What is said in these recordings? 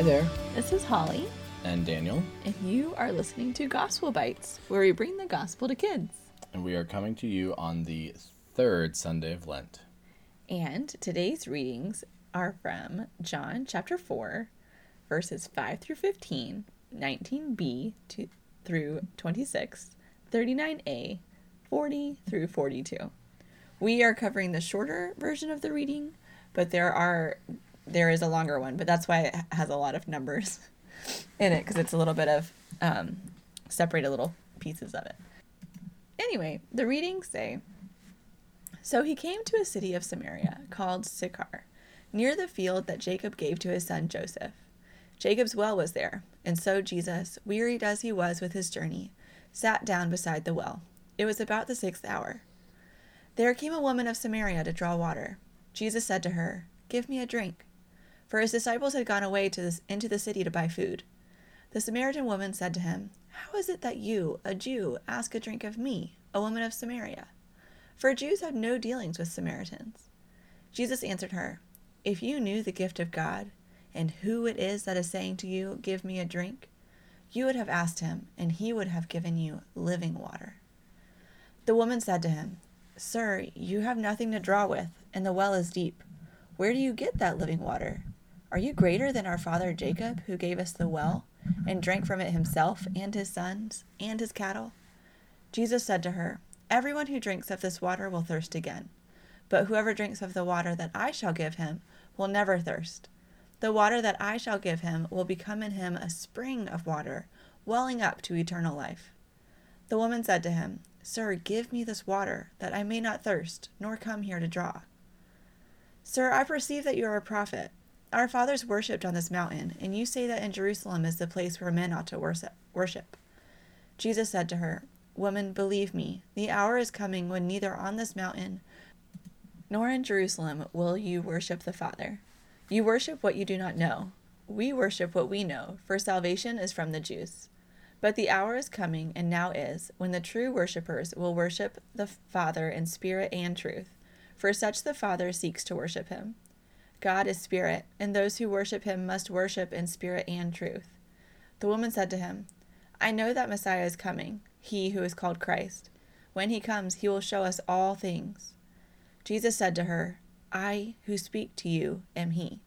Hi there, This is Holly, and Daniel, and you are listening to Gospel Bites, where we bring the gospel to kids. and we are coming to you on the third Sunday of Lent. And today's readings are from John chapter 4, verses 5 through 15, 19b to, through 26, 39a, 40 through 42. We are covering the shorter version of the reading, but there are there is a longer one, but that's why it has a lot of numbers in it because it's a little bit of um, separated little pieces of it. Anyway, the readings say So he came to a city of Samaria called Sychar, near the field that Jacob gave to his son Joseph. Jacob's well was there, and so Jesus, wearied as he was with his journey, sat down beside the well. It was about the sixth hour. There came a woman of Samaria to draw water. Jesus said to her, Give me a drink. For his disciples had gone away to this, into the city to buy food. The Samaritan woman said to him, How is it that you, a Jew, ask a drink of me, a woman of Samaria? For Jews have no dealings with Samaritans. Jesus answered her, If you knew the gift of God, and who it is that is saying to you, Give me a drink, you would have asked him, and he would have given you living water. The woman said to him, Sir, you have nothing to draw with, and the well is deep. Where do you get that living water? Are you greater than our father Jacob, who gave us the well, and drank from it himself, and his sons, and his cattle? Jesus said to her, Everyone who drinks of this water will thirst again. But whoever drinks of the water that I shall give him will never thirst. The water that I shall give him will become in him a spring of water, welling up to eternal life. The woman said to him, Sir, give me this water, that I may not thirst, nor come here to draw. Sir, I perceive that you are a prophet. Our fathers worshipped on this mountain, and you say that in Jerusalem is the place where men ought to worship. Jesus said to her, Woman, believe me, the hour is coming when neither on this mountain nor in Jerusalem will you worship the Father. You worship what you do not know. We worship what we know, for salvation is from the Jews. But the hour is coming, and now is, when the true worshippers will worship the Father in spirit and truth, for such the Father seeks to worship him. God is spirit, and those who worship him must worship in spirit and truth. The woman said to him, I know that Messiah is coming, he who is called Christ. When he comes, he will show us all things. Jesus said to her, I who speak to you am he.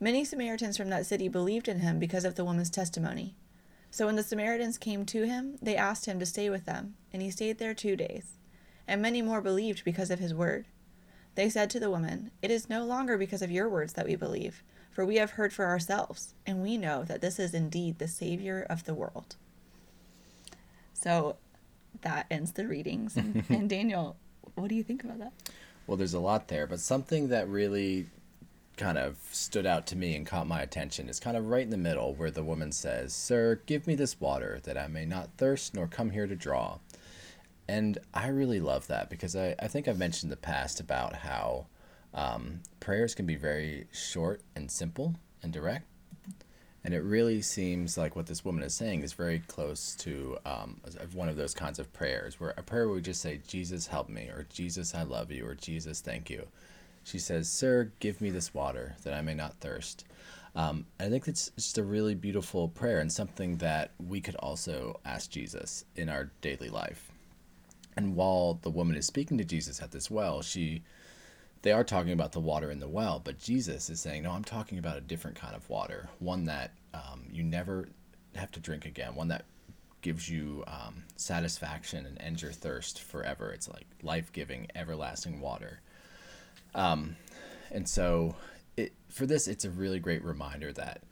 Many Samaritans from that city believed in him because of the woman's testimony. So when the Samaritans came to him, they asked him to stay with them, and he stayed there two days. And many more believed because of his word. They said to the woman, It is no longer because of your words that we believe, for we have heard for ourselves, and we know that this is indeed the Savior of the world. So that ends the readings. And, and Daniel, what do you think about that? Well, there's a lot there, but something that really kind of stood out to me and caught my attention is kind of right in the middle where the woman says, Sir, give me this water that I may not thirst nor come here to draw. And I really love that because I, I think I've mentioned in the past about how um, prayers can be very short and simple and direct. And it really seems like what this woman is saying is very close to um, one of those kinds of prayers, where a prayer would just say, Jesus, help me, or Jesus, I love you, or Jesus, thank you. She says, Sir, give me this water that I may not thirst. Um, I think it's just a really beautiful prayer and something that we could also ask Jesus in our daily life. And while the woman is speaking to Jesus at this well, she they are talking about the water in the well, but Jesus is saying, No, I'm talking about a different kind of water, one that um, you never have to drink again, one that gives you um, satisfaction and ends your thirst forever. It's like life giving, everlasting water. Um, and so, it, for this, it's a really great reminder that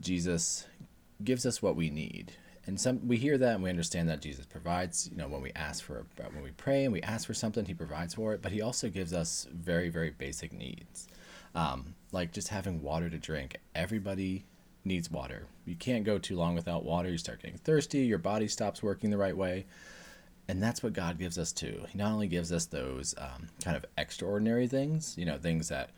Jesus gives us what we need. And some we hear that and we understand that Jesus provides. You know, when we ask for when we pray and we ask for something, He provides for it. But He also gives us very very basic needs, um, like just having water to drink. Everybody needs water. You can't go too long without water. You start getting thirsty. Your body stops working the right way, and that's what God gives us too. He not only gives us those um, kind of extraordinary things, you know, things that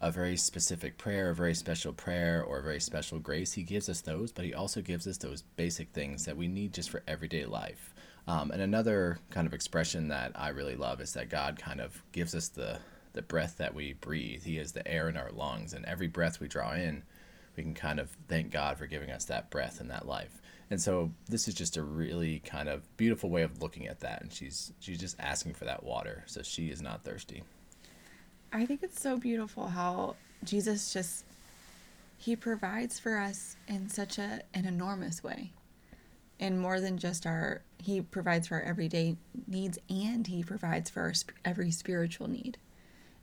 a very specific prayer, a very special prayer, or a very special grace. He gives us those, but he also gives us those basic things that we need just for everyday life. Um, and another kind of expression that I really love is that God kind of gives us the the breath that we breathe. He is the air in our lungs, and every breath we draw in, we can kind of thank God for giving us that breath and that life. And so this is just a really kind of beautiful way of looking at that. And she's she's just asking for that water, so she is not thirsty. I think it's so beautiful how Jesus just he provides for us in such a an enormous way. And more than just our he provides for our everyday needs and he provides for our every spiritual need.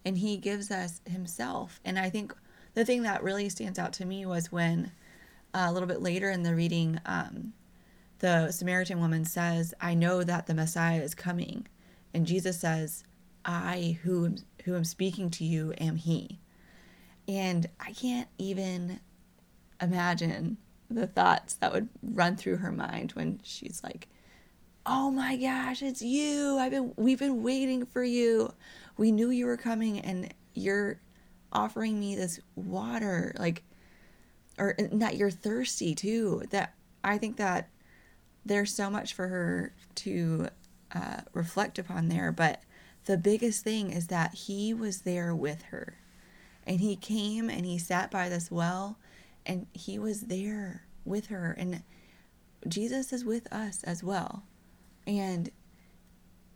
And he gives us himself. And I think the thing that really stands out to me was when uh, a little bit later in the reading um, the Samaritan woman says, "I know that the Messiah is coming." And Jesus says, "I who who am speaking to you am he." And I can't even imagine the thoughts that would run through her mind when she's like, "Oh my gosh, it's you. I've been we've been waiting for you. We knew you were coming and you're offering me this water like or that you're thirsty too. That I think that there's so much for her to uh, reflect upon there, but the biggest thing is that he was there with her. And he came and he sat by this well and he was there with her. And Jesus is with us as well. And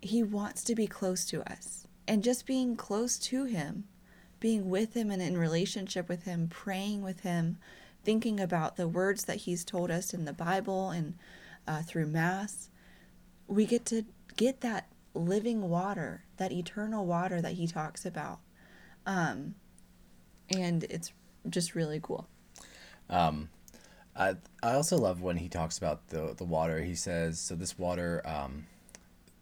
he wants to be close to us. And just being close to him being with him and in relationship with him praying with him thinking about the words that he's told us in the bible and uh, through mass we get to get that living water that eternal water that he talks about um, and it's just really cool. Um, I I also love when he talks about the the water. He says, "So this water, um,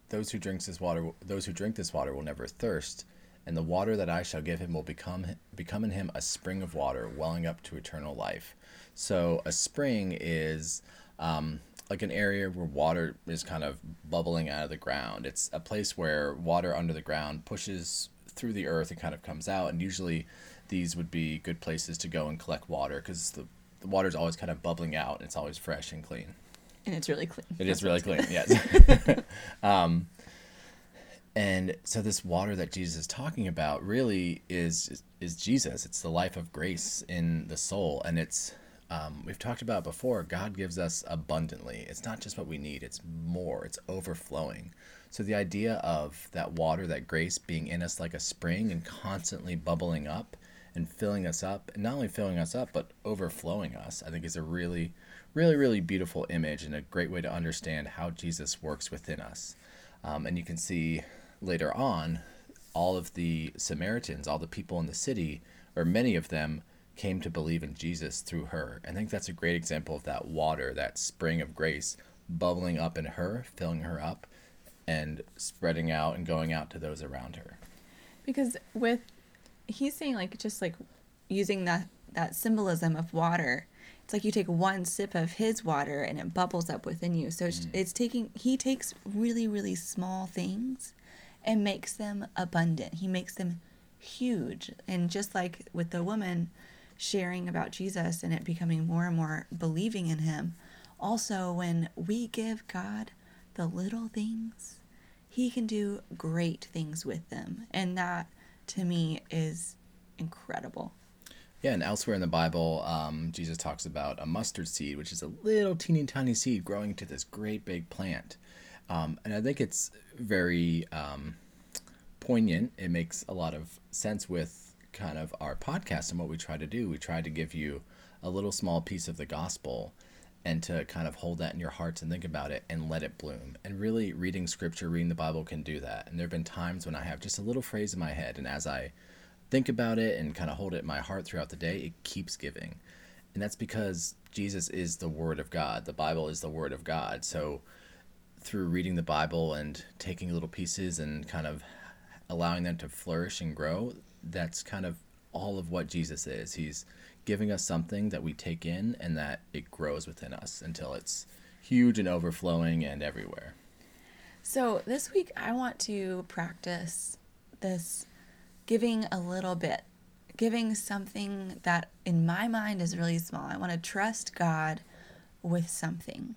those who drinks this water, those who drink this water will never thirst, and the water that I shall give him will become become in him a spring of water, welling up to eternal life." So a spring is. Um, like an area where water is kind of bubbling out of the ground. It's a place where water under the ground pushes through the earth and kind of comes out. And usually these would be good places to go and collect water because the, the water is always kind of bubbling out and it's always fresh and clean. And it's really clean. It That's is really clean, yes. um, and so this water that Jesus is talking about really is is Jesus. It's the life of grace in the soul, and it's um, we've talked about before. God gives us abundantly. It's not just what we need; it's more. It's overflowing. So the idea of that water, that grace being in us like a spring and constantly bubbling up and filling us up, and not only filling us up, but overflowing us, I think is a really, really, really beautiful image and a great way to understand how Jesus works within us. Um, and you can see later on, all of the Samaritans, all the people in the city, or many of them, came to believe in Jesus through her. I think that's a great example of that water, that spring of grace bubbling up in her, filling her up, and spreading out and going out to those around her. Because with he's saying like just like using that that symbolism of water, it's like you take one sip of his water and it bubbles up within you. So it's, mm. it's taking he takes really really small things and makes them abundant. He makes them huge. And just like with the woman sharing about Jesus and it becoming more and more believing in him, also when we give God the little things, He can do great things with them. And that, to me, is incredible. Yeah, and elsewhere in the Bible, um, Jesus talks about a mustard seed, which is a little teeny tiny seed growing to this great big plant. Um, and I think it's very um, poignant. It makes a lot of sense with kind of our podcast and what we try to do. We try to give you a little small piece of the gospel and to kind of hold that in your hearts and think about it and let it bloom. And really, reading scripture, reading the Bible can do that. And there have been times when I have just a little phrase in my head, and as I think about it and kind of hold it in my heart throughout the day, it keeps giving. And that's because Jesus is the Word of God. The Bible is the Word of God. So, through reading the Bible and taking little pieces and kind of allowing them to flourish and grow, that's kind of all of what Jesus is. He's giving us something that we take in and that it grows within us until it's huge and overflowing and everywhere. So, this week I want to practice this giving a little bit, giving something that in my mind is really small. I want to trust God with something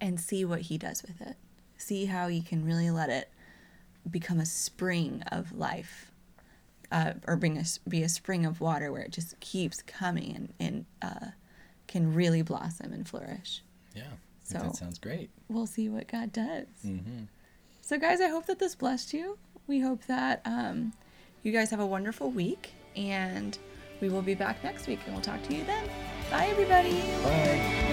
and see what He does with it. See how He can really let it become a spring of life uh, or bring us be a spring of water where it just keeps coming and, and uh, can really blossom and flourish. Yeah. So- that sounds great. We'll see what God does. Mm-hmm. So, guys, I hope that this blessed you. We hope that um, you guys have a wonderful week, and we will be back next week, and we'll talk to you then. Bye, everybody. Bye.